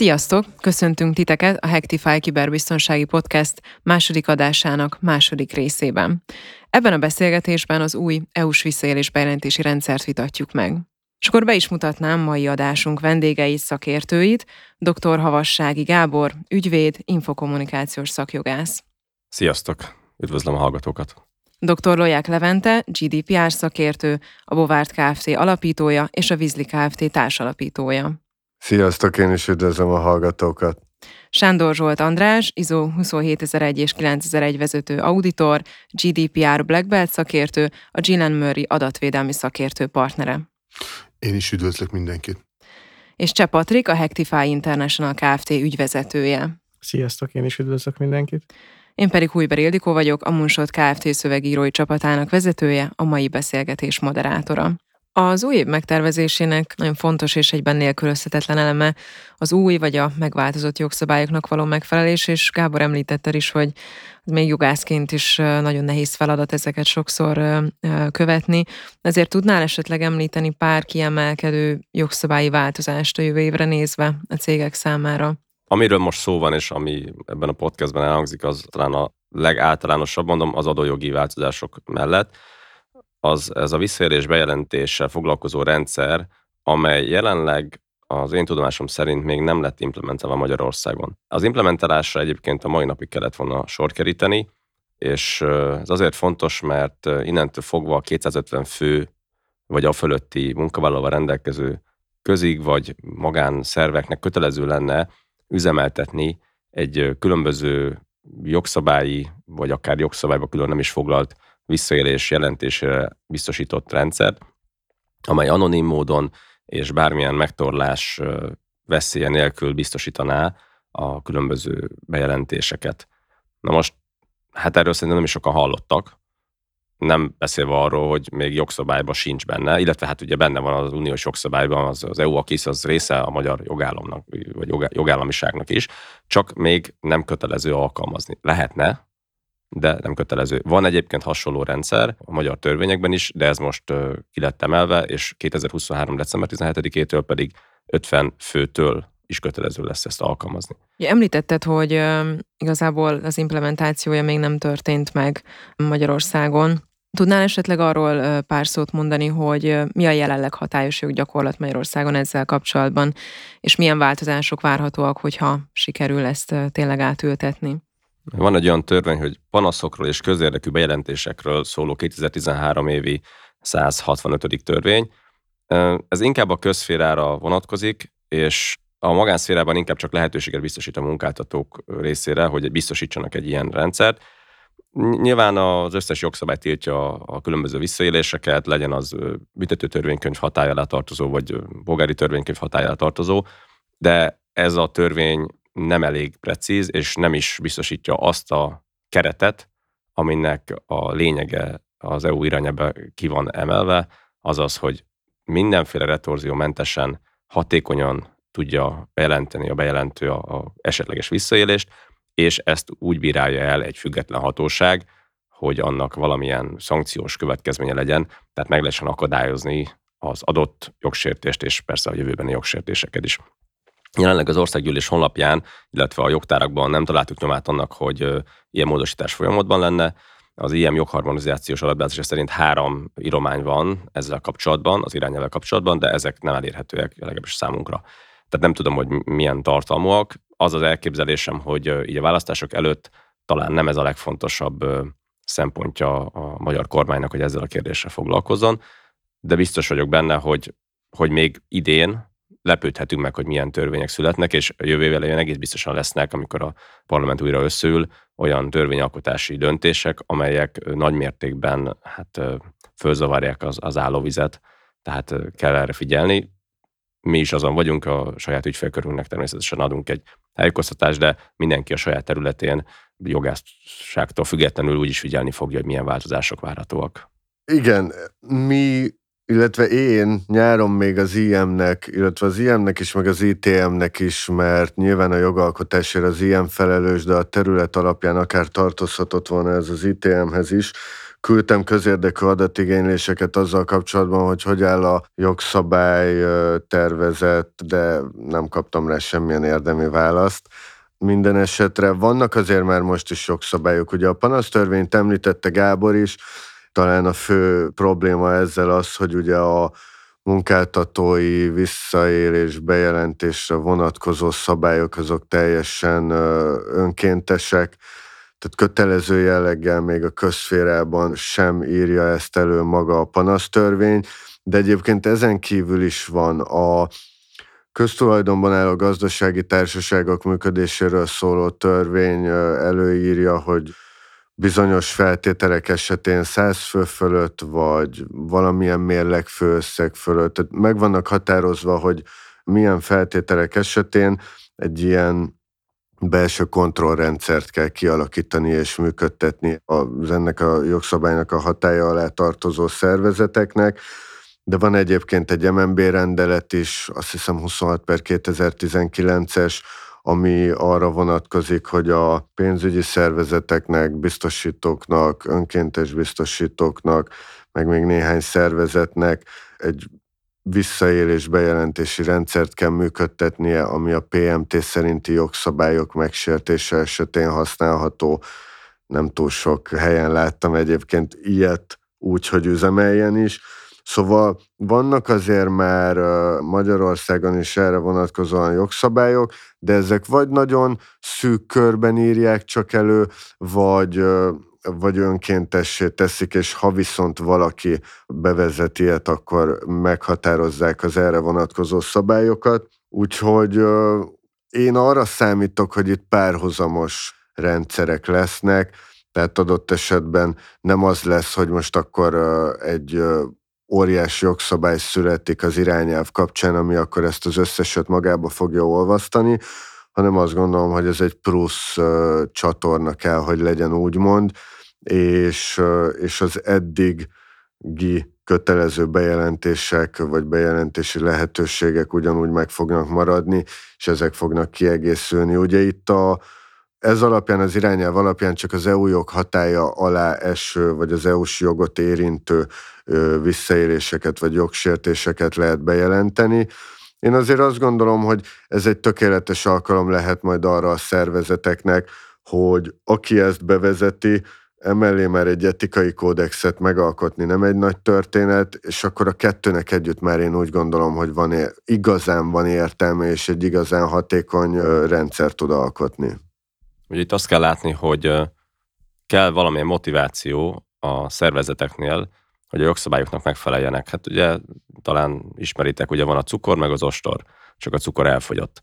Sziasztok! Köszöntünk titeket a Hactify Kiberbiztonsági Podcast második adásának második részében. Ebben a beszélgetésben az új EU-s visszaélés bejelentési rendszert vitatjuk meg. És akkor be is mutatnám mai adásunk vendégeit, szakértőit, dr. Havassági Gábor, ügyvéd, infokommunikációs szakjogász. Sziasztok! Üdvözlöm a hallgatókat! Dr. Loják Levente, GDPR szakértő, a Bovárt Kft. alapítója és a Vizli Kft. társalapítója. Sziasztok, én is üdvözlöm a hallgatókat. Sándor Zsolt András, ISO 27001 és 9001 vezető auditor, GDPR Black Belt szakértő, a Gillen Murray adatvédelmi szakértő partnere. Én is üdvözlök mindenkit. És Cseh Patrik, a Hactify International Kft. ügyvezetője. Sziasztok, én is üdvözlök mindenkit. Én pedig Hújber Ildikó vagyok, a Munsot Kft. szövegírói csapatának vezetője, a mai beszélgetés moderátora. Az új év megtervezésének nagyon fontos és egyben nélkülözhetetlen eleme az új vagy a megváltozott jogszabályoknak való megfelelés, és Gábor említette is, hogy még jogászként is nagyon nehéz feladat ezeket sokszor követni. Ezért tudnál esetleg említeni pár kiemelkedő jogszabályi változást a jövő évre nézve a cégek számára? Amiről most szó van, és ami ebben a podcastben elhangzik, az talán a legáltalánosabb, mondom, az adójogi változások mellett az ez a visszaérés bejelentéssel foglalkozó rendszer, amely jelenleg az én tudomásom szerint még nem lett implementálva Magyarországon. Az implementálásra egyébként a mai napig kellett volna sor keríteni, és ez azért fontos, mert innentől fogva a 250 fő vagy a fölötti munkavállalóval rendelkező közig vagy magánszerveknek kötelező lenne üzemeltetni egy különböző jogszabályi, vagy akár jogszabályba külön nem is foglalt visszaélés jelentésére biztosított rendszert, amely anonim módon és bármilyen megtorlás veszélye nélkül biztosítaná a különböző bejelentéseket. Na most, hát erről szerintem nem is sokan hallottak, nem beszélve arról, hogy még jogszabályban sincs benne, illetve hát ugye benne van az uniós jogszabályban, az, az EU akis az része a magyar jogállamnak, vagy jogállamiságnak is, csak még nem kötelező alkalmazni. Lehetne, de nem kötelező. Van egyébként hasonló rendszer a magyar törvényekben is, de ez most ki lett emelve, és 2023. december 17-től pedig 50 főtől is kötelező lesz ezt alkalmazni. Ja, említetted, hogy uh, igazából az implementációja még nem történt meg Magyarországon. Tudnál esetleg arról uh, pár szót mondani, hogy uh, mi a jelenleg hatályos joggyakorlat Magyarországon ezzel kapcsolatban, és milyen változások várhatóak, hogyha sikerül ezt uh, tényleg átültetni? Van egy olyan törvény, hogy panaszokról és közérdekű bejelentésekről szóló 2013 évi 165. törvény. Ez inkább a közszférára vonatkozik, és a magánszférában inkább csak lehetőséget biztosít a munkáltatók részére, hogy biztosítsanak egy ilyen rendszert. Nyilván az összes jogszabály tiltja a különböző visszaéléseket, legyen az büntető törvénykönyv hatájára tartozó, vagy bogári törvénykönyv hatájára tartozó, de ez a törvény nem elég precíz, és nem is biztosítja azt a keretet, aminek a lényege az EU irányába ki van emelve, azaz, hogy mindenféle retorziómentesen, hatékonyan tudja bejelenteni a bejelentő a, a esetleges visszaélést, és ezt úgy bírálja el egy független hatóság, hogy annak valamilyen szankciós következménye legyen, tehát meg lehessen akadályozni az adott jogsértést, és persze a jövőbeni jogsértéseket is. Jelenleg az országgyűlés honlapján, illetve a jogtárakban nem találtuk nyomát annak, hogy ilyen módosítás folyamatban lenne. Az ilyen jogharmonizációs adatbázis szerint három íromány van ezzel kapcsolatban, az irányelvel kapcsolatban, de ezek nem elérhetőek, legalábbis számunkra. Tehát nem tudom, hogy milyen tartalmúak. Az az elképzelésem, hogy így a választások előtt talán nem ez a legfontosabb szempontja a magyar kormánynak, hogy ezzel a kérdéssel foglalkozzon, de biztos vagyok benne, hogy, hogy még idén, lepődhetünk meg, hogy milyen törvények születnek, és a jövő elején egész biztosan lesznek, amikor a parlament újra összeül, olyan törvényalkotási döntések, amelyek nagy mértékben hát, fölzavarják az, az állóvizet, tehát kell erre figyelni. Mi is azon vagyunk, a saját ügyfélkörünknek természetesen adunk egy helykoztatást, de mindenki a saját területén jogászságtól függetlenül úgy is figyelni fogja, hogy milyen változások várhatóak. Igen, mi illetve én nyáron még az IM-nek, illetve az IM-nek is, meg az ITM-nek is, mert nyilván a jogalkotásért az IM felelős, de a terület alapján akár tartozhatott volna ez az ITM-hez is. küldtem közérdekű adatigényléseket azzal kapcsolatban, hogy hogy áll a jogszabály tervezet, de nem kaptam rá semmilyen érdemi választ. Minden esetre vannak azért már most is jogszabályok. Ugye a panasztörvényt említette Gábor is, talán a fő probléma ezzel az, hogy ugye a munkáltatói visszaélés bejelentésre vonatkozó szabályok azok teljesen önkéntesek, tehát kötelező jelleggel még a közférában sem írja ezt elő maga a panasztörvény, de egyébként ezen kívül is van a köztulajdonban álló gazdasági társaságok működéséről szóló törvény előírja, hogy bizonyos feltételek esetén 100 fő fölött, vagy valamilyen mérleg főösszeg fölött. Tehát meg vannak határozva, hogy milyen feltételek esetén egy ilyen belső kontrollrendszert kell kialakítani és működtetni az ennek a jogszabálynak a hatája alá tartozó szervezeteknek, de van egyébként egy MNB rendelet is, azt hiszem 26 per 2019-es, ami arra vonatkozik, hogy a pénzügyi szervezeteknek, biztosítóknak, önkéntes biztosítóknak, meg még néhány szervezetnek egy visszaélés bejelentési rendszert kell működtetnie, ami a PMT szerinti jogszabályok megsértése esetén használható. Nem túl sok helyen láttam egyébként ilyet úgy, hogy üzemeljen is. Szóval vannak azért már Magyarországon is erre vonatkozóan jogszabályok, de ezek vagy nagyon szűk körben írják csak elő, vagy vagy önkéntessé teszik, és ha viszont valaki bevezeti ilyet, akkor meghatározzák az erre vonatkozó szabályokat. Úgyhogy én arra számítok, hogy itt párhuzamos rendszerek lesznek, tehát adott esetben nem az lesz, hogy most akkor egy óriási jogszabály születik az irányelv kapcsán, ami akkor ezt az összeset magába fogja olvasztani, hanem azt gondolom, hogy ez egy plusz csatorna kell, hogy legyen úgymond, és, és az eddigi kötelező bejelentések vagy bejelentési lehetőségek ugyanúgy meg fognak maradni, és ezek fognak kiegészülni. Ugye itt a, ez alapján, az irányelv alapján csak az EU jog hatája alá eső, vagy az EU-s jogot érintő visszaéléseket vagy jogsértéseket lehet bejelenteni. Én azért azt gondolom, hogy ez egy tökéletes alkalom lehet majd arra a szervezeteknek, hogy aki ezt bevezeti, emellé már egy etikai kódexet megalkotni nem egy nagy történet, és akkor a kettőnek együtt már én úgy gondolom, hogy van igazán van értelme, és egy igazán hatékony rendszer tud alkotni. Ugye itt azt kell látni, hogy kell valamilyen motiváció a szervezeteknél, hogy a jogszabályoknak megfeleljenek. Hát ugye talán ismeritek, ugye van a cukor, meg az ostor, csak a cukor elfogyott.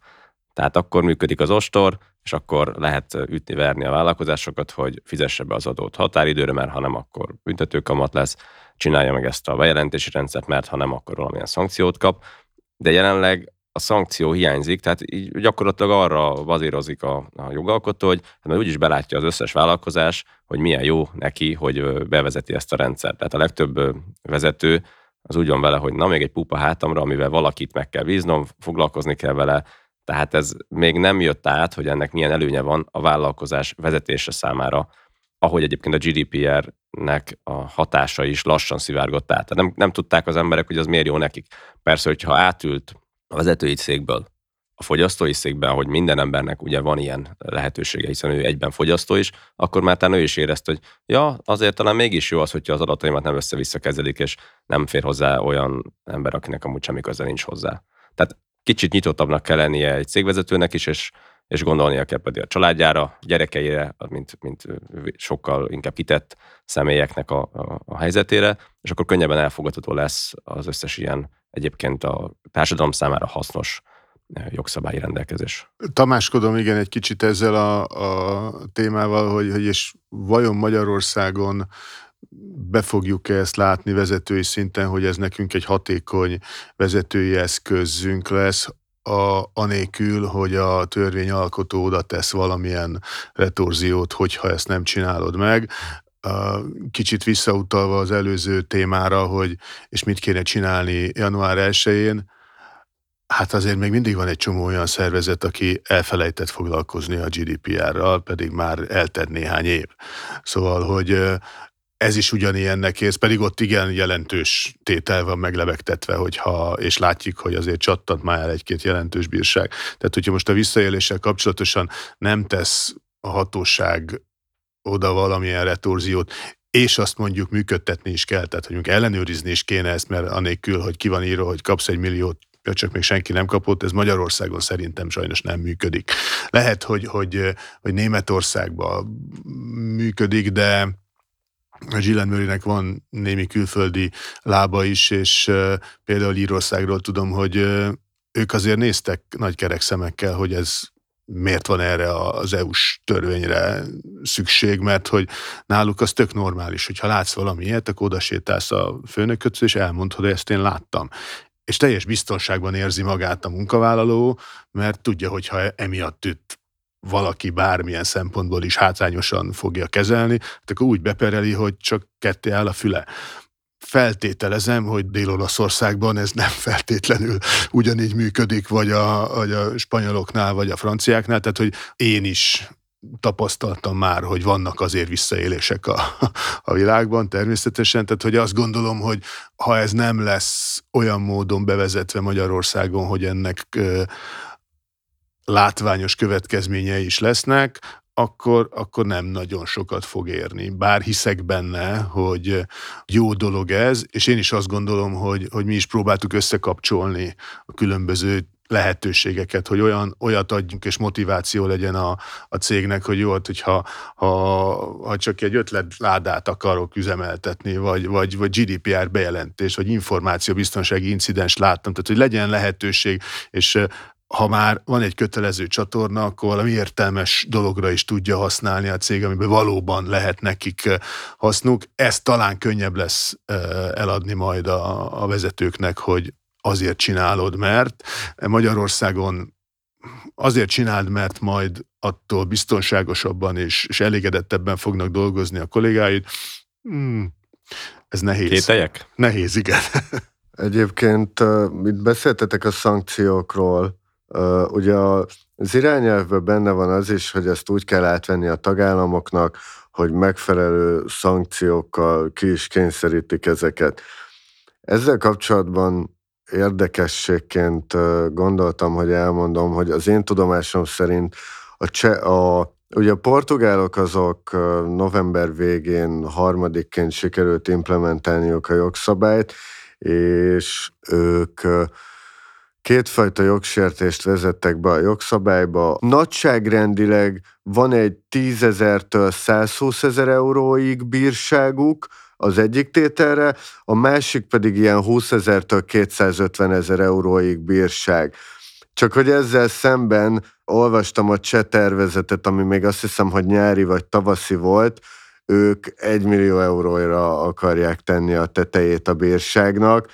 Tehát akkor működik az ostor, és akkor lehet ütni-verni a vállalkozásokat, hogy fizesse be az adót határidőre, mert ha nem, akkor büntetőkamat lesz, csinálja meg ezt a bejelentési rendszert, mert ha nem, akkor valamilyen szankciót kap. De jelenleg a szankció hiányzik, tehát így gyakorlatilag arra bazírozik a, a jogalkotó, hogy hát mert úgyis belátja az összes vállalkozás, hogy milyen jó neki, hogy bevezeti ezt a rendszert. Tehát a legtöbb vezető az úgy van vele, hogy na még egy pupa hátamra, amivel valakit meg kell víznom, foglalkozni kell vele, tehát ez még nem jött át, hogy ennek milyen előnye van a vállalkozás vezetése számára, ahogy egyébként a GDPR-nek a hatása is lassan szivárgott át. Tehát nem, nem tudták az emberek, hogy az miért jó nekik. Persze, hogyha átült a vezetői székből a fogyasztói székben, hogy minden embernek ugye van ilyen lehetősége, hiszen ő egyben fogyasztó is, akkor már talán ő is érezte, hogy ja, azért talán mégis jó az, hogyha az adataimat nem össze-vissza kezelik, és nem fér hozzá olyan ember, akinek amúgy semmi köze nincs hozzá. Tehát kicsit nyitottabbnak kell lennie egy cégvezetőnek is, és, és gondolnia kell pedig a családjára, gyerekeire, mint, mint sokkal inkább kitett személyeknek a, a, a helyzetére, és akkor könnyebben elfogadható lesz az összes ilyen egyébként a társadalom számára hasznos eh, jogszabályi rendelkezés. Tamáskodom igen egy kicsit ezzel a, a témával, hogy, hogy és vajon Magyarországon be fogjuk-e ezt látni vezetői szinten, hogy ez nekünk egy hatékony vezetői eszközünk lesz, a, anélkül, hogy a törvényalkotó oda tesz valamilyen retorziót, hogyha ezt nem csinálod meg. Kicsit visszautalva az előző témára, hogy és mit kéne csinálni január 1-én, hát azért még mindig van egy csomó olyan szervezet, aki elfelejtett foglalkozni a GDPR-ral, pedig már eltett néhány év. Szóval, hogy ez is ugyanilyennek érz, pedig ott igen jelentős tétel van meglebegtetve, hogyha, és látjuk, hogy azért csattant már el egy-két jelentős bírság. Tehát, hogyha most a visszaéléssel kapcsolatosan nem tesz a hatóság oda valamilyen retorziót, és azt mondjuk működtetni is kell, tehát hogy ellenőrizni is kéne ezt, mert anélkül, hogy ki van írva, hogy kapsz egy milliót, csak még senki nem kapott, ez Magyarországon szerintem sajnos nem működik. Lehet, hogy, hogy, hogy Németországban működik, de a Murraynek van némi külföldi lába is, és például Írországról tudom, hogy ők azért néztek nagy kerek szemekkel, hogy ez miért van erre az EU-s törvényre szükség, mert hogy náluk az tök normális, hogy ha látsz valami ilyet, akkor oda sétálsz a főnököt, és elmondod, hogy ezt én láttam. És teljes biztonságban érzi magát a munkavállaló, mert tudja, hogy ha emiatt üt valaki bármilyen szempontból is hátrányosan fogja kezelni, hát akkor úgy bepereli, hogy csak ketté áll a füle. Feltételezem, hogy Dél-Olaszországban ez nem feltétlenül ugyanígy működik, vagy a, vagy a spanyoloknál, vagy a franciáknál, tehát hogy én is tapasztaltam már, hogy vannak azért visszaélések a, a világban természetesen, tehát hogy azt gondolom, hogy ha ez nem lesz olyan módon bevezetve Magyarországon, hogy ennek látványos következményei is lesznek, akkor, akkor nem nagyon sokat fog érni. Bár hiszek benne, hogy jó dolog ez, és én is azt gondolom, hogy, hogy mi is próbáltuk összekapcsolni a különböző lehetőségeket, hogy olyan, olyat adjunk, és motiváció legyen a, a cégnek, hogy jó, hogyha ha, ha csak egy ötletládát akarok üzemeltetni, vagy, vagy, vagy GDPR bejelentés, vagy információbiztonsági incidens láttam, tehát hogy legyen lehetőség, és ha már van egy kötelező csatorna, akkor valami értelmes dologra is tudja használni a cég, amiben valóban lehet nekik eh, hasznuk. Ez talán könnyebb lesz eh, eladni majd a, a vezetőknek, hogy azért csinálod, mert Magyarországon azért csináld, mert majd attól biztonságosabban és, és elégedettebben fognak dolgozni a kollégáid. Hmm, ez nehéz. Kételjek? Nehéz, igen. Egyébként uh, itt beszéltetek a szankciókról, Ugye az irányelvben benne van az is, hogy ezt úgy kell átvenni a tagállamoknak, hogy megfelelő szankciókkal ki is kényszerítik ezeket. Ezzel kapcsolatban érdekességként gondoltam, hogy elmondom, hogy az én tudomásom szerint a, cse, a Ugye a portugálok azok november végén harmadikként sikerült implementálniuk a jogszabályt, és ők kétfajta jogsértést vezettek be a jogszabályba. Nagyságrendileg van egy 10 ezertől 120 ezer euróig bírságuk, az egyik tételre, a másik pedig ilyen 20 ezertől 250 ezer euróig bírság. Csak hogy ezzel szemben olvastam a cseh tervezetet, ami még azt hiszem, hogy nyári vagy tavaszi volt, ők 1 millió euróra akarják tenni a tetejét a bírságnak,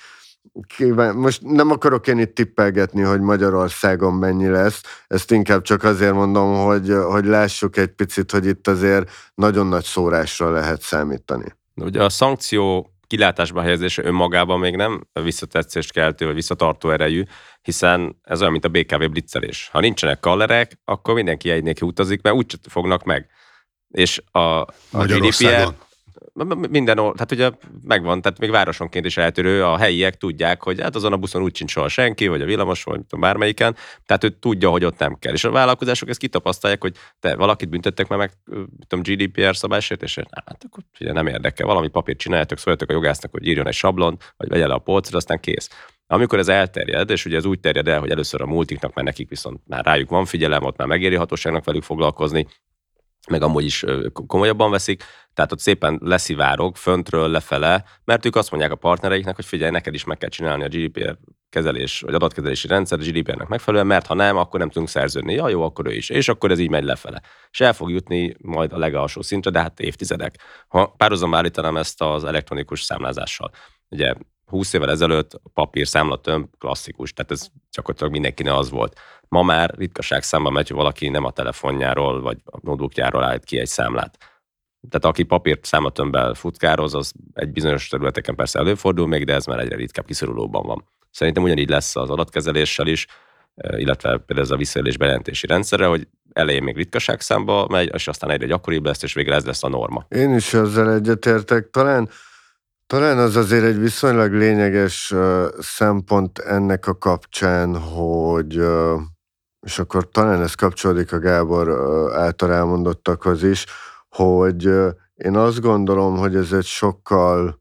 kíván, most nem akarok én itt tippelgetni, hogy Magyarországon mennyi lesz, ezt inkább csak azért mondom, hogy, hogy lássuk egy picit, hogy itt azért nagyon nagy szórásra lehet számítani. De ugye a szankció kilátásba helyezése önmagában még nem visszatetszést keltő, vagy visszatartó erejű, hiszen ez olyan, mint a BKV blitzelés. Ha nincsenek kallerek, akkor mindenki egynél utazik, mert úgy fognak meg. És a, a GDPR, minden, tehát ugye megvan, tehát még városonként is eltörő, a helyiek tudják, hogy hát azon a buszon úgy sincs soha senki, vagy a villamos, vagy tudom, bármelyiken, tehát ő tudja, hogy ott nem kell. És a vállalkozások ezt kitapasztalják, hogy te valakit büntettek meg, meg tudom, GDPR szabálysértésért, hát akkor ugye nem érdekel, valami papírt csináljátok, szóljatok a jogásznak, hogy írjon egy sablon, vagy vegye le a polcra, aztán kész. Amikor ez elterjed, és ugye ez úgy terjed el, hogy először a multiknak, mert nekik viszont már rájuk van figyelem, ott már megéri hatóságnak velük foglalkozni, meg amúgy is komolyabban veszik, tehát ott szépen leszivárog föntről lefele, mert ők azt mondják a partnereiknek, hogy figyelj, neked is meg kell csinálni a GDPR kezelés, vagy adatkezelési rendszer a GDPR-nek megfelelően, mert ha nem, akkor nem tudunk szerződni. Ja, jó, akkor ő is. És akkor ez így megy lefele. És el fog jutni majd a legalsó szintre, de hát évtizedek. Ha párhuzamba állítanám ezt az elektronikus számlázással. Ugye 20 évvel ezelőtt papír számlatömb klasszikus, tehát ez gyakorlatilag mindenkinek az volt. Ma már ritkaság számban megy, hogy valaki nem a telefonjáról vagy a notebookjáról állít ki egy számlát. Tehát aki papírt számlatömbbel futkároz, az egy bizonyos területeken persze előfordul még, de ez már egyre ritkább kiszorulóban van. Szerintem ugyanígy lesz az adatkezeléssel is, illetve például ez a visszaélés bejelentési rendszerre, hogy elején még ritkaság számba megy, és aztán egyre gyakoribb lesz, és végre ez lesz a norma. Én is ezzel egyetértek. Talán, talán az azért egy viszonylag lényeges szempont ennek a kapcsán, hogy és akkor talán ez kapcsolódik a Gábor által elmondottakhoz is, hogy én azt gondolom, hogy ez egy sokkal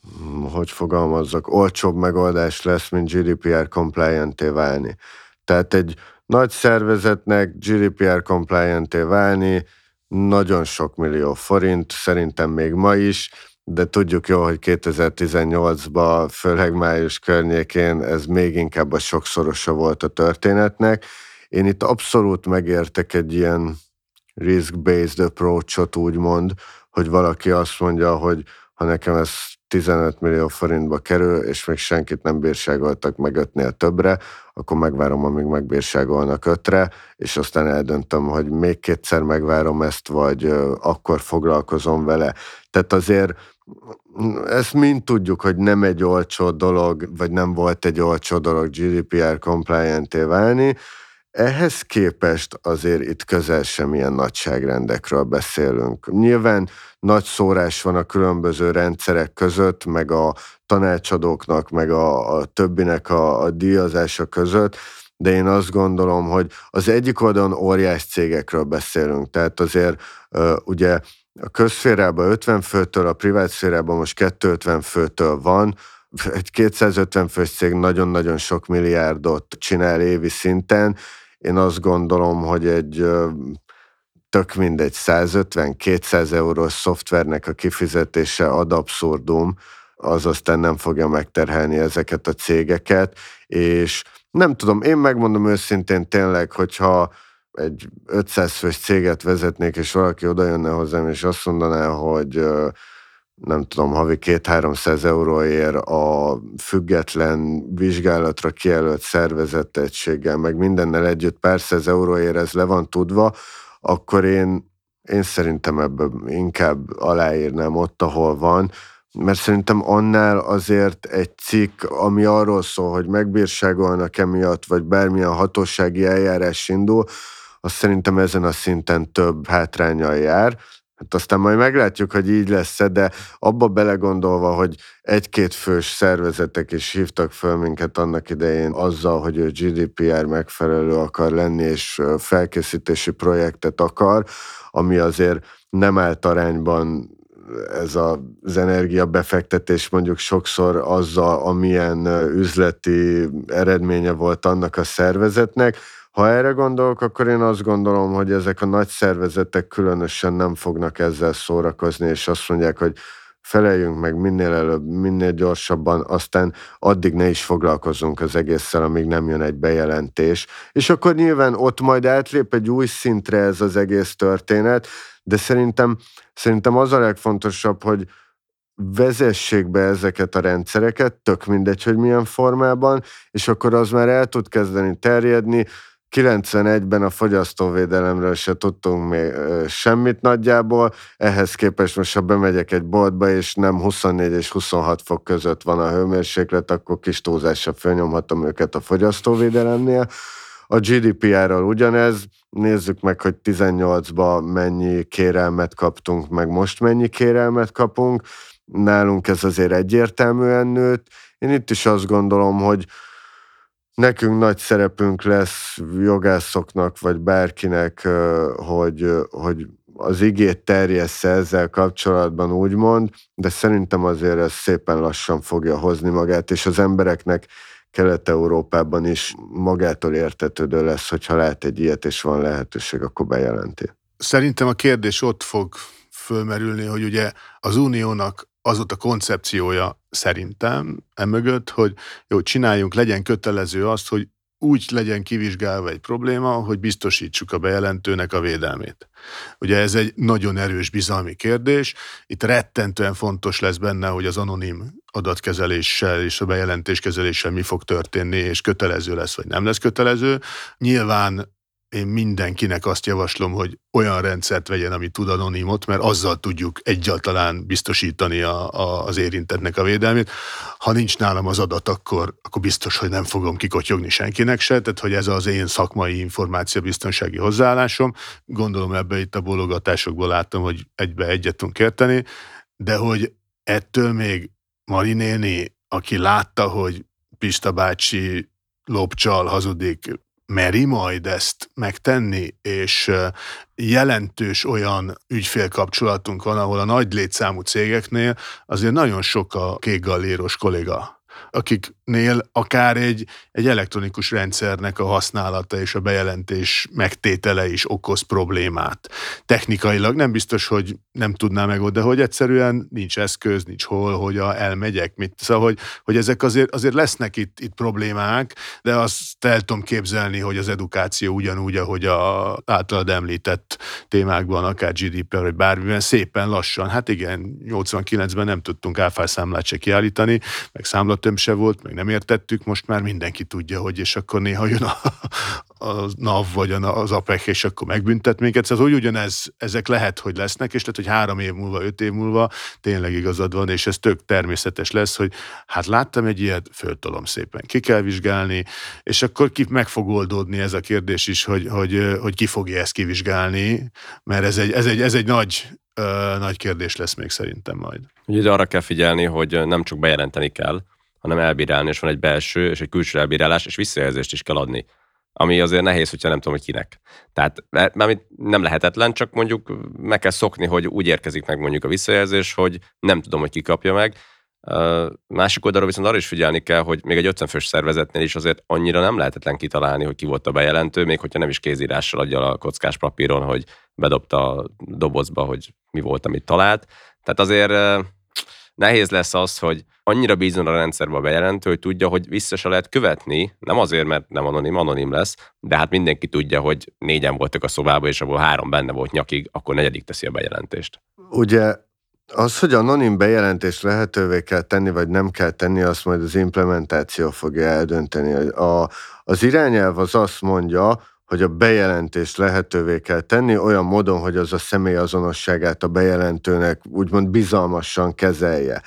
hm, hogy fogalmazzak, olcsóbb megoldás lesz, mint GDPR compliant válni. Tehát egy nagy szervezetnek GDPR compliant válni nagyon sok millió forint, szerintem még ma is, de tudjuk jól, hogy 2018-ban, főleg május környékén ez még inkább a sokszorosa volt a történetnek. Én itt abszolút megértek egy ilyen risk-based approach-ot úgymond, hogy valaki azt mondja, hogy ha nekem ez 15 millió forintba kerül, és még senkit nem bírságoltak meg ötnél többre, akkor megvárom, amíg megbírságolnak ötre, és aztán eldöntöm, hogy még kétszer megvárom ezt, vagy akkor foglalkozom vele. Tehát azért ezt mind tudjuk, hogy nem egy olcsó dolog, vagy nem volt egy olcsó dolog GDPR compliant válni, ehhez képest azért itt közel sem ilyen nagyságrendekről beszélünk. Nyilván nagy szórás van a különböző rendszerek között, meg a tanácsadóknak, meg a, a többinek a, a díjazása között, de én azt gondolom, hogy az egyik oldalon óriás cégekről beszélünk, tehát azért ugye a közszférában 50 főtől, a privát szférában most 250 főtől van, egy 250 fős cég nagyon-nagyon sok milliárdot csinál évi szinten, én azt gondolom, hogy egy tök mindegy 150-200 eurós szoftvernek a kifizetése ad abszurdum, az aztán nem fogja megterhelni ezeket a cégeket, és nem tudom, én megmondom őszintén tényleg, hogyha egy 500 fős céget vezetnék, és valaki oda jönne hozzám, és azt mondaná, hogy nem tudom, havi két-háromszáz euróért a független vizsgálatra kijelölt szervezetettséggel, meg mindennel együtt pár száz euróért ez le van tudva, akkor én, én szerintem ebből inkább aláírnám ott, ahol van, mert szerintem annál azért egy cikk, ami arról szól, hogy megbírságolnak emiatt, vagy bármilyen hatósági eljárás indul, az szerintem ezen a szinten több hátrányal jár, Hát aztán majd meglátjuk, hogy így lesz -e, de abba belegondolva, hogy egy-két fős szervezetek is hívtak föl minket annak idején azzal, hogy ő GDPR megfelelő akar lenni, és felkészítési projektet akar, ami azért nem állt arányban ez az energia befektetés mondjuk sokszor azzal, amilyen üzleti eredménye volt annak a szervezetnek, ha erre gondolok, akkor én azt gondolom, hogy ezek a nagy szervezetek különösen nem fognak ezzel szórakozni, és azt mondják, hogy feleljünk meg minél előbb, minél gyorsabban, aztán addig ne is foglalkozzunk az egésszel, amíg nem jön egy bejelentés. És akkor nyilván ott majd átlép egy új szintre ez az egész történet, de szerintem, szerintem az a legfontosabb, hogy vezessék be ezeket a rendszereket, tök mindegy, hogy milyen formában, és akkor az már el tud kezdeni terjedni, 91-ben a fogyasztóvédelemről se tudtunk még semmit nagyjából, ehhez képest most, ha bemegyek egy boltba, és nem 24 és 26 fok között van a hőmérséklet, akkor kis túlzásra fölnyomhatom őket a fogyasztóvédelemnél. A GDPR-ral ugyanez, nézzük meg, hogy 18-ban mennyi kérelmet kaptunk, meg most mennyi kérelmet kapunk. Nálunk ez azért egyértelműen nőtt. Én itt is azt gondolom, hogy nekünk nagy szerepünk lesz jogászoknak, vagy bárkinek, hogy, hogy az igét terjessze ezzel kapcsolatban úgymond, de szerintem azért ez szépen lassan fogja hozni magát, és az embereknek Kelet-Európában is magától értetődő lesz, hogyha lát egy ilyet, és van lehetőség, akkor bejelenti. Szerintem a kérdés ott fog fölmerülni, hogy ugye az uniónak az ott a koncepciója szerintem emögött, hogy jó, csináljunk, legyen kötelező azt, hogy úgy legyen kivizsgálva egy probléma, hogy biztosítsuk a bejelentőnek a védelmét. Ugye ez egy nagyon erős bizalmi kérdés. Itt rettentően fontos lesz benne, hogy az anonim adatkezeléssel és a bejelentéskezeléssel mi fog történni, és kötelező lesz, vagy nem lesz kötelező. Nyilván én mindenkinek azt javaslom, hogy olyan rendszert vegyen, ami tud anonimot, mert azzal tudjuk egyáltalán biztosítani a, a, az érintettnek a védelmét. Ha nincs nálam az adat, akkor, akkor biztos, hogy nem fogom kikotyogni senkinek se, tehát hogy ez az én szakmai információbiztonsági hozzáállásom. Gondolom ebbe itt a bologatásokból láttam, hogy egybe egyet tudunk érteni, de hogy ettől még Mari aki látta, hogy Pista bácsi lopcsal, hazudik, meri majd ezt megtenni, és jelentős olyan ügyfélkapcsolatunk van, ahol a nagy létszámú cégeknél azért nagyon sok a kékgalléros kolléga akiknél akár egy, egy elektronikus rendszernek a használata és a bejelentés megtétele is okoz problémát. Technikailag nem biztos, hogy nem tudná meg de hogy egyszerűen nincs eszköz, nincs hol, hogy a, elmegyek, mit. Szóval, hogy, hogy ezek azért, azért lesznek itt, itt problémák, de azt el tudom képzelni, hogy az edukáció ugyanúgy, ahogy a általad említett témákban, akár GDPR, vagy bármiben, szépen lassan, hát igen, 89-ben nem tudtunk áfászámlát se kiállítani, meg számlat töm se volt, meg nem értettük, most már mindenki tudja, hogy és akkor néha jön a, a NAV vagy az APEC, és akkor megbüntet minket. Szóval úgy ugyanez, ezek lehet, hogy lesznek, és lehet, hogy három év múlva, öt év múlva tényleg igazad van, és ez tök természetes lesz, hogy hát láttam egy ilyet, föltolom szépen, ki kell vizsgálni, és akkor ki meg fog oldódni ez a kérdés is, hogy, hogy, hogy ki fogja ezt kivizsgálni, mert ez egy, ez egy, ez egy nagy nagy kérdés lesz még szerintem majd. Ugye arra kell figyelni, hogy nem csak bejelenteni kell, hanem elbírálni, és van egy belső és egy külső elbírálás, és visszajelzést is kell adni. Ami azért nehéz, hogyha nem tudom, hogy kinek. Tehát nem lehetetlen, csak mondjuk meg kell szokni, hogy úgy érkezik meg mondjuk a visszajelzés, hogy nem tudom, hogy ki kapja meg. Másik oldalról viszont arra is figyelni kell, hogy még egy 50 fős szervezetnél is azért annyira nem lehetetlen kitalálni, hogy ki volt a bejelentő, még hogyha nem is kézírással adja a kockás papíron, hogy bedobta a dobozba, hogy mi volt, amit talált. Tehát azért nehéz lesz az, hogy annyira bízon a rendszerbe a bejelentő, hogy tudja, hogy vissza se lehet követni, nem azért, mert nem anonim, anonim lesz, de hát mindenki tudja, hogy négyen voltak a szobában, és abból három benne volt nyakig, akkor negyedik teszi a bejelentést. Ugye az, hogy anonim bejelentést lehetővé kell tenni, vagy nem kell tenni, azt majd az implementáció fogja eldönteni. A, az irányelv az azt mondja, hogy a bejelentést lehetővé kell tenni olyan módon, hogy az a személy azonosságát a bejelentőnek úgymond bizalmasan kezelje.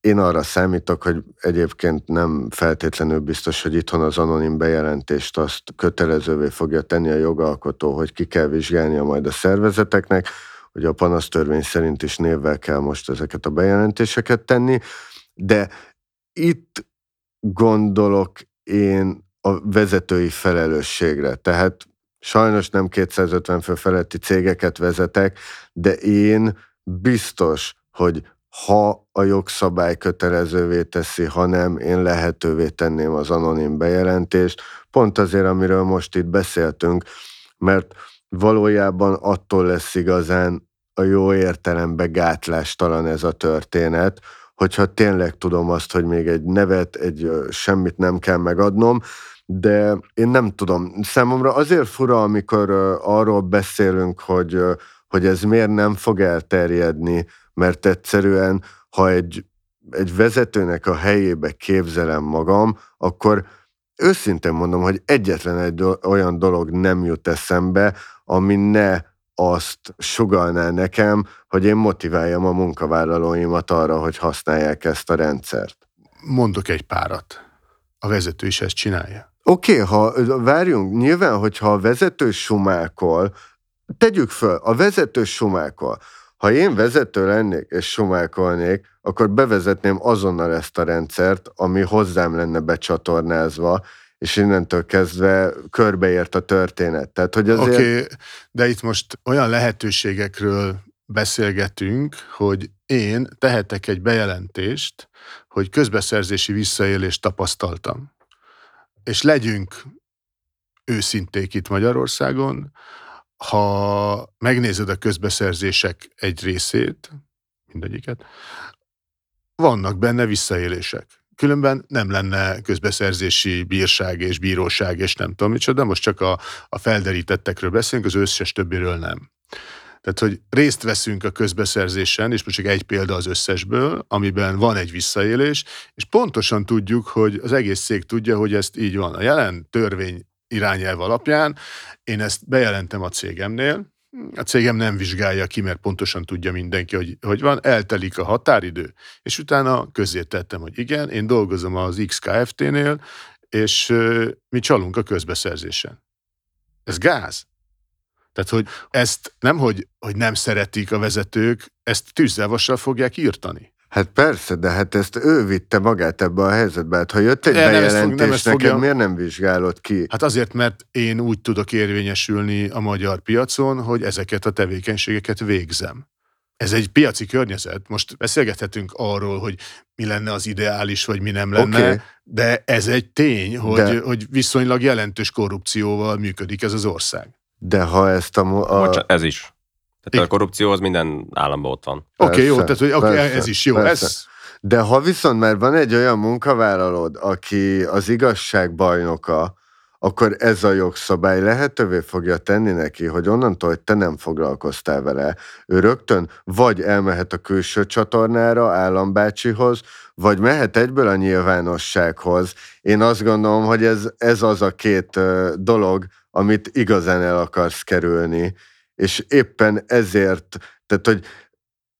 Én arra számítok, hogy egyébként nem feltétlenül biztos, hogy itthon az anonim bejelentést azt kötelezővé fogja tenni a jogalkotó, hogy ki kell vizsgálnia majd a szervezeteknek, hogy a panasztörvény szerint is névvel kell most ezeket a bejelentéseket tenni, de itt gondolok én a vezetői felelősségre. Tehát sajnos nem 250 fő feletti cégeket vezetek, de én biztos, hogy ha a jogszabály kötelezővé teszi, ha nem, én lehetővé tenném az anonim bejelentést, pont azért, amiről most itt beszéltünk, mert valójában attól lesz igazán a jó értelemben gátlástalan ez a történet, hogyha tényleg tudom azt, hogy még egy nevet, egy semmit nem kell megadnom, de én nem tudom. Számomra azért fura, amikor arról beszélünk, hogy, hogy ez miért nem fog elterjedni, mert egyszerűen, ha egy, egy vezetőnek a helyébe képzelem magam, akkor őszintén mondom, hogy egyetlen egy olyan dolog nem jut eszembe, ami ne azt sugalná nekem, hogy én motiváljam a munkavállalóimat arra, hogy használják ezt a rendszert. Mondok egy párat. A vezető is ezt csinálja. Oké, okay, ha várjunk, nyilván, hogyha a vezető sumákol, tegyük föl, a vezető sumákol. Ha én vezető lennék és sumákolnék, akkor bevezetném azonnal ezt a rendszert, ami hozzám lenne becsatornázva, és innentől kezdve körbeért a történet. Tehát, hogy azért... Oké, okay, de itt most olyan lehetőségekről beszélgetünk, hogy én tehetek egy bejelentést, hogy közbeszerzési visszaélést tapasztaltam. És legyünk őszinték itt Magyarországon, ha megnézed a közbeszerzések egy részét, mindegyiket, vannak benne visszaélések. Különben nem lenne közbeszerzési bírság és bíróság, és nem tudom micsoda, most csak a, a felderítettekről beszélünk, az összes többiről nem. Tehát, hogy részt veszünk a közbeszerzésen, és most csak egy példa az összesből, amiben van egy visszaélés, és pontosan tudjuk, hogy az egész cég tudja, hogy ezt így van. A jelen törvény irányelv alapján, én ezt bejelentem a cégemnél, a cégem nem vizsgálja ki, mert pontosan tudja mindenki, hogy, hogy van, eltelik a határidő, és utána közé tettem, hogy igen, én dolgozom az XKFT-nél, és mi csalunk a közbeszerzésen. Ez gáz. Tehát, hogy ezt nem, hogy, hogy nem szeretik a vezetők, ezt tűzzelvassal fogják írtani. Hát persze, de hát ezt ő vitte magát ebbe a helyzetbe. Hát ha jött egy de bejelentés, nem neked fogja... miért nem vizsgálod ki? Hát azért, mert én úgy tudok érvényesülni a magyar piacon, hogy ezeket a tevékenységeket végzem. Ez egy piaci környezet. Most beszélgethetünk arról, hogy mi lenne az ideális, vagy mi nem lenne, okay. de ez egy tény, hogy, de... hogy viszonylag jelentős korrupcióval működik ez az ország. De ha ezt a... a... Bocsán, ez is. Tehát a korrupció az minden államban ott van. Oké, okay, jó, tehát hogy okay, ez is jó. Ez... De ha viszont már van egy olyan munkavállalód, aki az igazság bajnoka, akkor ez a jogszabály lehetővé fogja tenni neki, hogy onnantól, hogy te nem foglalkoztál vele, ő rögtön vagy elmehet a külső csatornára, állambácsihoz, vagy mehet egyből a nyilvánossághoz. Én azt gondolom, hogy ez, ez az a két dolog, amit igazán el akarsz kerülni. És éppen ezért, tehát hogy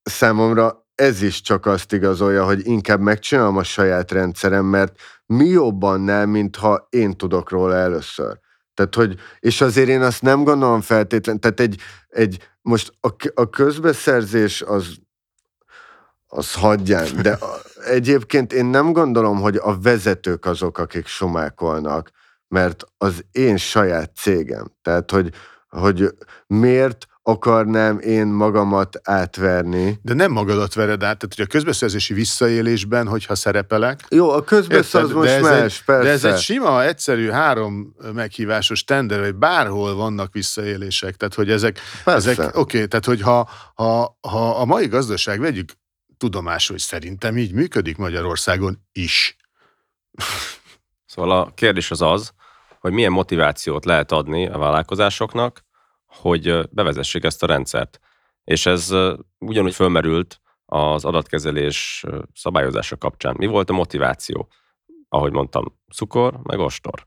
számomra ez is csak azt igazolja, hogy inkább megcsinálom a saját rendszerem, mert mi jobban nem, mintha én tudok róla először. Tehát, hogy, és azért én azt nem gondolom feltétlenül, tehát egy, egy most a, a közbeszerzés az, az hagyján, de egyébként én nem gondolom, hogy a vezetők azok, akik somákolnak, mert az én saját cégem. Tehát, hogy, hogy miért akarnám én magamat átverni. De nem magadat vered át, tehát hogy a közbeszerzési visszaélésben, hogyha szerepelek. Jó, a közbeszerzés most ez más, egy, persze. De ez egy sima, egyszerű három meghívásos tender, vagy bárhol vannak visszaélések. Tehát, hogy ezek, ezek oké, okay, tehát, hogy ha, ha, ha a mai gazdaság, vegyük tudomásul, hogy szerintem így működik Magyarországon is. Szóval a kérdés az az, hogy milyen motivációt lehet adni a vállalkozásoknak, hogy bevezessék ezt a rendszert. És ez ugyanúgy fölmerült az adatkezelés szabályozása kapcsán. Mi volt a motiváció? Ahogy mondtam, cukor, meg ostor.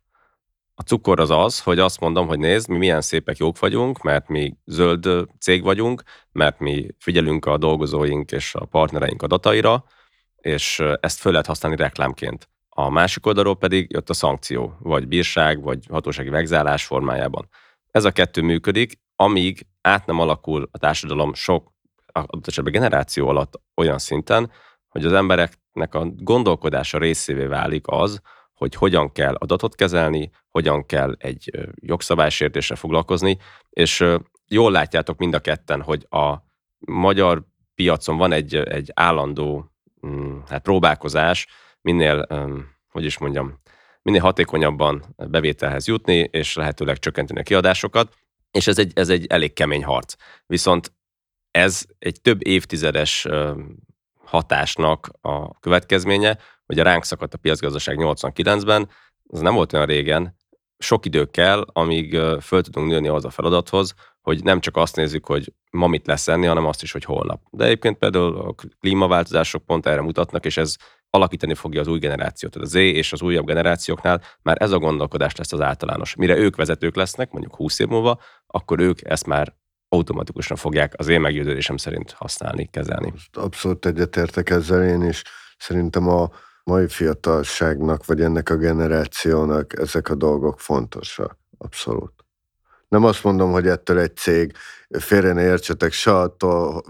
A cukor az az, hogy azt mondom, hogy nézd, mi milyen szépek jók vagyunk, mert mi zöld cég vagyunk, mert mi figyelünk a dolgozóink és a partnereink adataira, és ezt föl lehet használni reklámként. A másik oldalról pedig jött a szankció, vagy bírság, vagy hatósági vegzálás formájában. Ez a kettő működik, amíg át nem alakul a társadalom sok, adott esetben generáció alatt olyan szinten, hogy az embereknek a gondolkodása részévé válik az, hogy hogyan kell adatot kezelni, hogyan kell egy jogszabálysértésre foglalkozni, és jól látjátok mind a ketten, hogy a magyar piacon van egy, egy állandó mm, hát próbálkozás, minél, hogy is mondjam, minél hatékonyabban bevételhez jutni, és lehetőleg csökkenteni a kiadásokat, és ez egy, ez egy elég kemény harc. Viszont ez egy több évtizedes hatásnak a következménye, hogy a ránk szakadt a piacgazdaság 89-ben, az nem volt olyan régen, sok idő kell, amíg föl tudunk nőni az a feladathoz, hogy nem csak azt nézzük, hogy ma mit lesz enni, hanem azt is, hogy holnap. De egyébként például a klímaváltozások pont erre mutatnak, és ez alakítani fogja az új generációt. Tehát a Z és az újabb generációknál már ez a gondolkodás lesz az általános. Mire ők vezetők lesznek, mondjuk 20 év múlva, akkor ők ezt már automatikusan fogják az én meggyőződésem szerint használni, kezelni. Abszolút egyetértek ezzel én is. Szerintem a mai fiatalságnak, vagy ennek a generációnak ezek a dolgok fontosak. Abszolút. Nem azt mondom, hogy ettől egy cég, félre ne értsetek, se attól,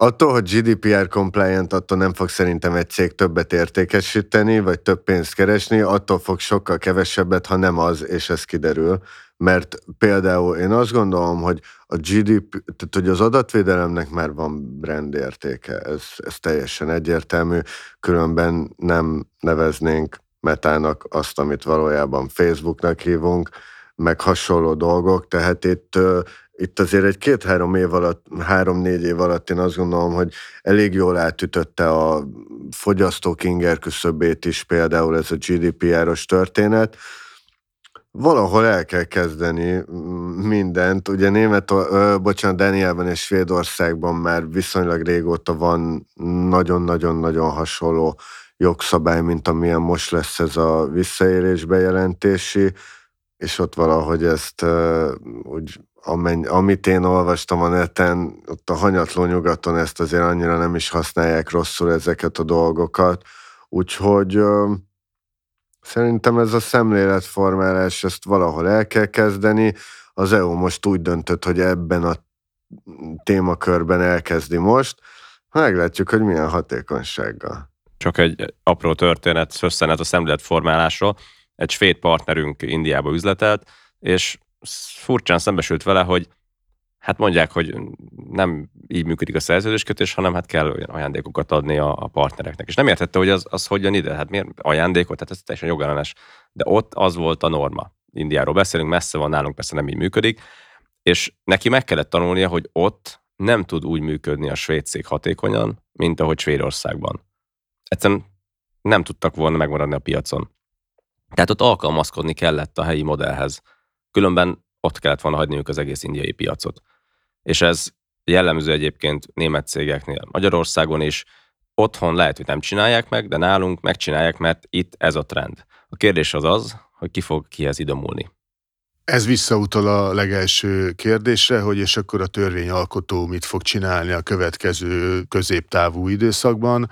Attól, hogy GDPR compliant, attól nem fog szerintem egy cég többet értékesíteni, vagy több pénzt keresni, attól fog sokkal kevesebbet, ha nem az, és ez kiderül. Mert például én azt gondolom, hogy a GDP, tehát hogy az adatvédelemnek már van brand értéke, ez, ez teljesen egyértelmű, különben nem neveznénk metának azt, amit valójában Facebooknak hívunk, meg hasonló dolgok, tehát itt itt azért egy két-három év alatt, három-négy év alatt én azt gondolom, hogy elég jól átütötte a fogyasztók inger küszöbét is például ez a GDPR-os történet. Valahol el kell kezdeni mindent. Ugye német, ö, bocsánat, Dánielben és Svédországban már viszonylag régóta van nagyon-nagyon-nagyon hasonló jogszabály, mint amilyen most lesz ez a visszaérés bejelentési, és ott valahogy ezt úgy amenny, amit én olvastam a neten, ott a hanyatló nyugaton ezt azért annyira nem is használják rosszul ezeket a dolgokat, úgyhogy ö, szerintem ez a szemléletformálás, ezt valahol el kell kezdeni. Az EU most úgy döntött, hogy ebben a témakörben elkezdi most, meglátjuk, hogy milyen hatékonysággal. Csak egy apró történet, összenet a szemléletformálásról. Egy svéd partnerünk Indiába üzletelt, és furcsán szembesült vele, hogy hát mondják, hogy nem így működik a szerződéskötés, hanem hát kell olyan ajándékokat adni a, a partnereknek. És nem értette, hogy az, az hogy jön ide, hát miért ajándékot, tehát ez teljesen jogellenes. De ott az volt a norma. Indiáról beszélünk, messze van nálunk, persze nem így működik, és neki meg kellett tanulnia, hogy ott nem tud úgy működni a svéd cég hatékonyan, mint ahogy Svédországban. Egyszerűen nem tudtak volna megmaradni a piacon. Tehát ott alkalmazkodni kellett a helyi modellhez Különben ott kellett volna hagyniuk az egész indiai piacot. És ez jellemző egyébként német cégeknél Magyarországon is. Otthon lehet, hogy nem csinálják meg, de nálunk megcsinálják, mert itt ez a trend. A kérdés az az, hogy ki fog kihez idomulni. Ez visszautal a legelső kérdésre, hogy és akkor a törvényalkotó mit fog csinálni a következő középtávú időszakban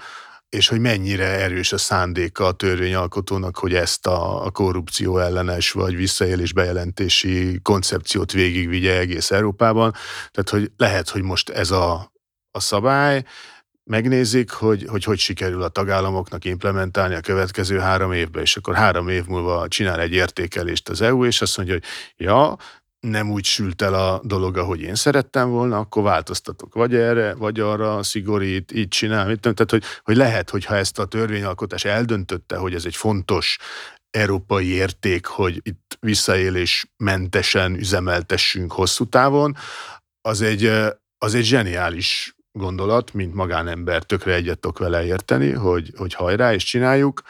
és hogy mennyire erős a szándéka a törvényalkotónak, hogy ezt a, korrupció ellenes vagy visszaélés bejelentési koncepciót végigvigye egész Európában. Tehát, hogy lehet, hogy most ez a, a szabály, megnézik, hogy, hogy hogy sikerül a tagállamoknak implementálni a következő három évben, és akkor három év múlva csinál egy értékelést az EU, és azt mondja, hogy ja, nem úgy sült el a dolog, ahogy én szerettem volna, akkor változtatok. Vagy erre, vagy arra, szigorít, így csinál, mit Tehát, hogy, hogy lehet, hogyha ezt a törvényalkotás eldöntötte, hogy ez egy fontos európai érték, hogy itt visszaélés mentesen üzemeltessünk hosszú távon, az egy, az egy zseniális gondolat, mint magánember tökre egyet tudok vele érteni, hogy, hogy hajrá, és csináljuk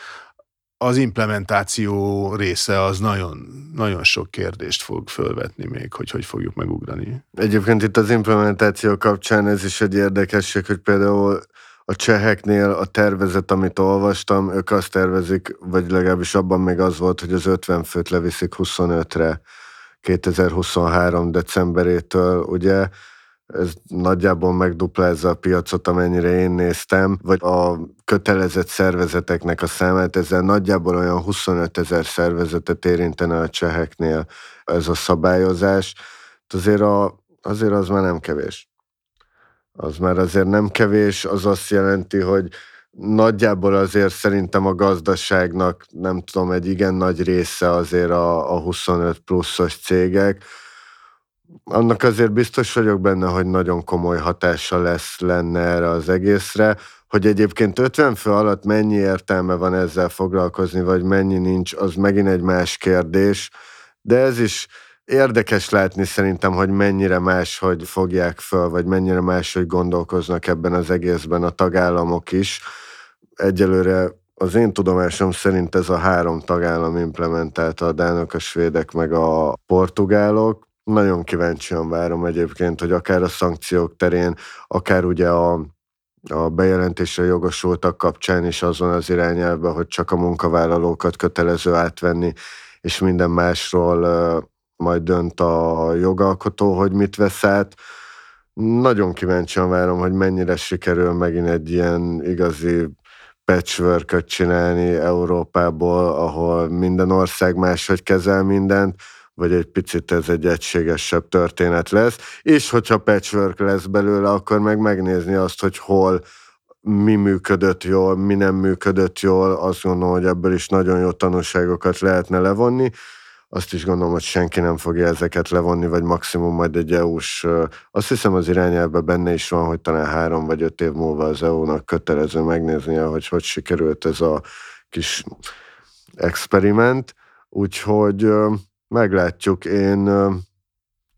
az implementáció része az nagyon, nagyon sok kérdést fog fölvetni még, hogy hogy fogjuk megugrani. Egyébként itt az implementáció kapcsán ez is egy érdekesség, hogy például a cseheknél a tervezet, amit olvastam, ők azt tervezik, vagy legalábbis abban még az volt, hogy az 50 főt leviszik 25-re 2023 decemberétől, ugye, ez nagyjából megduplázza a piacot, amennyire én néztem, vagy a kötelezett szervezeteknek a számát, ezzel nagyjából olyan 25 ezer szervezetet érintene a cseheknél ez a szabályozás. Azért, a, azért az már nem kevés. Az már azért nem kevés, az azt jelenti, hogy nagyjából azért szerintem a gazdaságnak, nem tudom, egy igen nagy része azért a, a 25 pluszos cégek, annak azért biztos vagyok benne, hogy nagyon komoly hatása lesz lenne erre az egészre, hogy egyébként 50 fő alatt mennyi értelme van ezzel foglalkozni, vagy mennyi nincs, az megint egy más kérdés, de ez is érdekes látni szerintem, hogy mennyire más, hogy fogják föl, vagy mennyire más, hogy gondolkoznak ebben az egészben a tagállamok is. Egyelőre az én tudomásom szerint ez a három tagállam implementálta a dánok, a svédek, meg a portugálok. Nagyon kíváncsian várom egyébként, hogy akár a szankciók terén, akár ugye a, a bejelentésre jogosultak kapcsán is azon az irányelve, hogy csak a munkavállalókat kötelező átvenni, és minden másról majd dönt a jogalkotó, hogy mit vesz át. Nagyon kíváncsian várom, hogy mennyire sikerül megint egy ilyen igazi patchwork csinálni Európából, ahol minden ország máshogy kezel mindent, vagy egy picit ez egy egységesebb történet lesz, és hogyha patchwork lesz belőle, akkor meg megnézni azt, hogy hol mi működött jól, mi nem működött jól, azt gondolom, hogy ebből is nagyon jó tanulságokat lehetne levonni. Azt is gondolom, hogy senki nem fogja ezeket levonni, vagy maximum majd egy EU-s, azt hiszem az irányelvben benne is van, hogy talán három vagy öt év múlva az EU-nak kötelező megnéznie, hogy hogy sikerült ez a kis experiment. Úgyhogy meglátjuk. Én,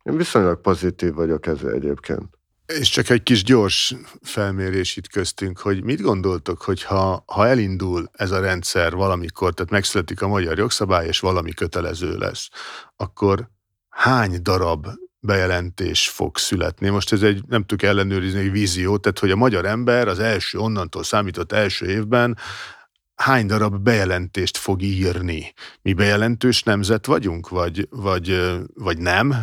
én viszonylag pozitív vagyok ezzel egyébként. És csak egy kis gyors felmérés itt köztünk, hogy mit gondoltok, hogy ha, ha elindul ez a rendszer valamikor, tehát megszületik a magyar jogszabály, és valami kötelező lesz, akkor hány darab bejelentés fog születni. Most ez egy, nem tudjuk ellenőrizni, egy vízió, tehát hogy a magyar ember az első, onnantól számított első évben hány darab bejelentést fog írni? Mi bejelentős nemzet vagyunk, vagy, vagy, vagy nem?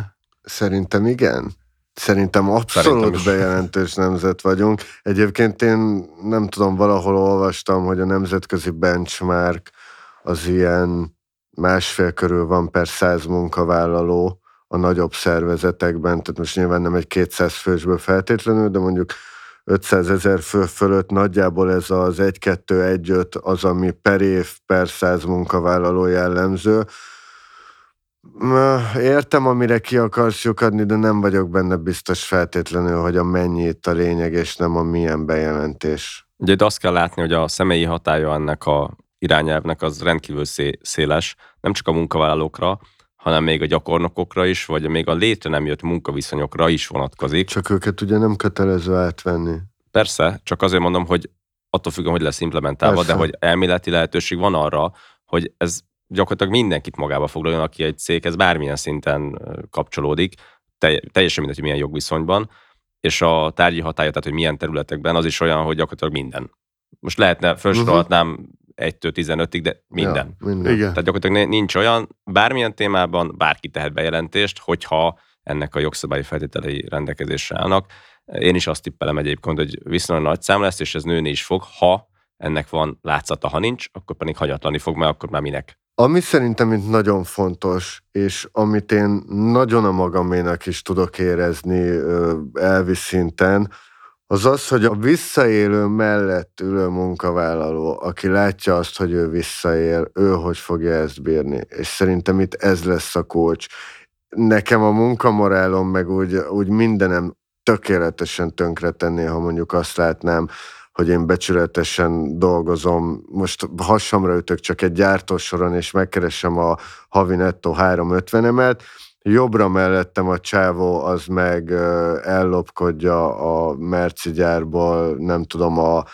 Szerintem igen. Szerintem abszolút Szerintem bejelentős nemzet vagyunk. Egyébként én nem tudom, valahol olvastam, hogy a nemzetközi benchmark az ilyen másfél körül van per száz munkavállaló a nagyobb szervezetekben, tehát most nyilván nem egy 200 fősből feltétlenül, de mondjuk 500 ezer fő fölött nagyjából ez az 1-2-1-5 az, ami per év, per száz munkavállaló jellemző. Értem, amire ki akarsz lyukadni, de nem vagyok benne biztos feltétlenül, hogy a mennyi itt a lényeg, és nem a milyen bejelentés. Ugye itt azt kell látni, hogy a személyi hatája ennek a irányelvnek az rendkívül széles, nem csak a munkavállalókra, hanem még a gyakornokokra is, vagy még a létre nem jött munkaviszonyokra is vonatkozik. Csak őket ugye nem kötelező átvenni. Persze, csak azért mondom, hogy attól függően, hogy lesz implementálva, Persze. de hogy elméleti lehetőség van arra, hogy ez gyakorlatilag mindenkit magába foglaljon, aki egy céghez bármilyen szinten kapcsolódik, teljesen mindegy, hogy milyen jogviszonyban, és a tárgyi hatája, tehát hogy milyen területekben, az is olyan, hogy gyakorlatilag minden. Most lehetne, felsorolhatnám uh-huh 1-től 15-ig, de minden. Ja, minden. Igen. Tehát gyakorlatilag nincs olyan, bármilyen témában bárki tehet bejelentést, hogyha ennek a jogszabályi feltételei rendelkezésre állnak. Én is azt tippelem egyébként, hogy viszonylag nagy szám lesz, és ez nőni is fog, ha ennek van látszata, ha nincs, akkor pedig hagyatlani fog, mert akkor már minek. Ami szerintem itt nagyon fontos, és amit én nagyon a magaménak is tudok érezni elvi szinten, az az, hogy a visszaélő mellett ülő munkavállaló, aki látja azt, hogy ő visszaél, ő hogy fogja ezt bírni. És szerintem itt ez lesz a kulcs. Nekem a munkamorálom, meg úgy, úgy mindenem tökéletesen tönkretenné, ha mondjuk azt látnám, hogy én becsületesen dolgozom, most hasamra ütök csak egy gyártósoron, és megkeresem a havi nettó 350-emet, jobbra mellettem a csávó az meg ellopkodja a Merci gyárból, nem tudom, a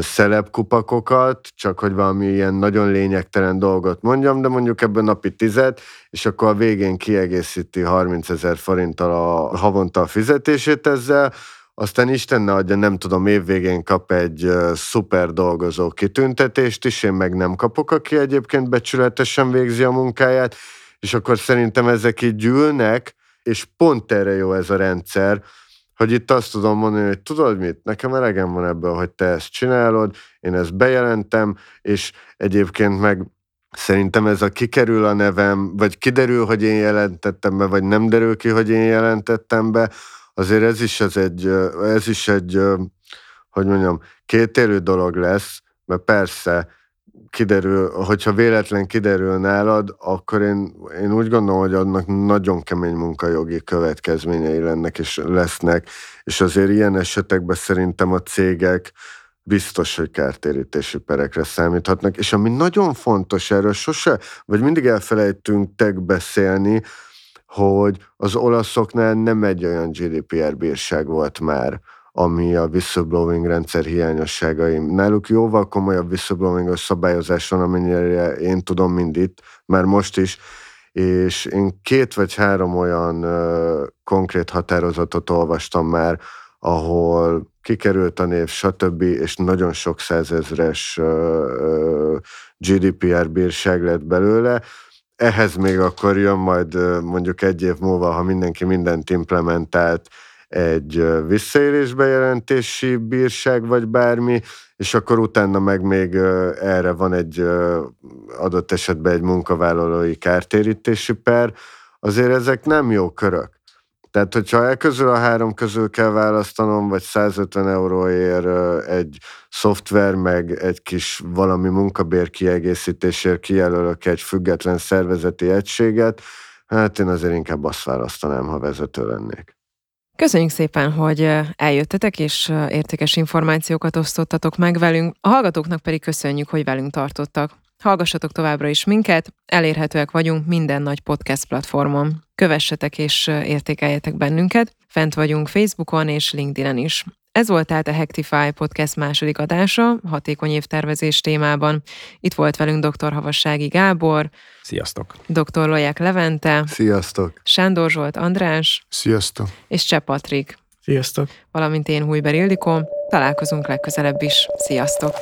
szelepkupakokat, csak hogy valami ilyen nagyon lényegtelen dolgot mondjam, de mondjuk ebben napi tizet, és akkor a végén kiegészíti 30 ezer forinttal a havonta a fizetését ezzel, aztán Isten ne adja, nem tudom, évvégén kap egy szuper dolgozó kitüntetést is, én meg nem kapok, aki egyébként becsületesen végzi a munkáját, és akkor szerintem ezek így gyűlnek, és pont erre jó ez a rendszer, hogy itt azt tudom mondani, hogy tudod mit, nekem elegem van ebből, hogy te ezt csinálod, én ezt bejelentem, és egyébként meg szerintem ez a kikerül a nevem, vagy kiderül, hogy én jelentettem be, vagy nem derül ki, hogy én jelentettem be, azért ez is, az egy, ez is egy, hogy mondjam, kétélő dolog lesz, mert persze kiderül, hogyha véletlen kiderül nálad, akkor én, én úgy gondolom, hogy annak nagyon kemény munkajogi következményei lennek és lesznek, és azért ilyen esetekben szerintem a cégek biztos, hogy kártérítési perekre számíthatnak, és ami nagyon fontos, erről sose, vagy mindig elfelejtünk tek beszélni, hogy az olaszoknál nem egy olyan GDPR bírság volt már, ami a whistleblowing rendszer hiányosságai. Náluk jóval komolyabb whistleblowing szabályozás van, amennyire én tudom mind itt, már most is, és én két vagy három olyan ö, konkrét határozatot olvastam már, ahol kikerült a név, stb., és nagyon sok százezres GDPR bírság lett belőle. Ehhez még akkor jön majd mondjuk egy év múlva, ha mindenki mindent implementált, egy visszaélésbejelentési bírság, vagy bármi, és akkor utána meg még erre van egy adott esetben egy munkavállalói kártérítési per, azért ezek nem jó körök. Tehát, hogyha e közül a három közül kell választanom, vagy 150 euróért egy szoftver, meg egy kis valami munkabér kiegészítésért kijelölök egy független szervezeti egységet, hát én azért inkább azt választanám, ha vezető lennék. Köszönjük szépen, hogy eljöttetek, és értékes információkat osztottatok meg velünk. A hallgatóknak pedig köszönjük, hogy velünk tartottak. Hallgassatok továbbra is minket, elérhetőek vagyunk minden nagy podcast platformon. Kövessetek és értékeljetek bennünket, fent vagyunk Facebookon és LinkedIn-en is. Ez volt tehát a Hectify podcast második adása, hatékony évtervezés témában. Itt volt velünk dr. Havassági Gábor. Sziasztok! Dr. Loják Levente. Sziasztok! Sándor Zsolt András. Sziasztok! És Cseh Patrik. Sziasztok! Valamint én Hújber Ildikó. Találkozunk legközelebb is. Sziasztok!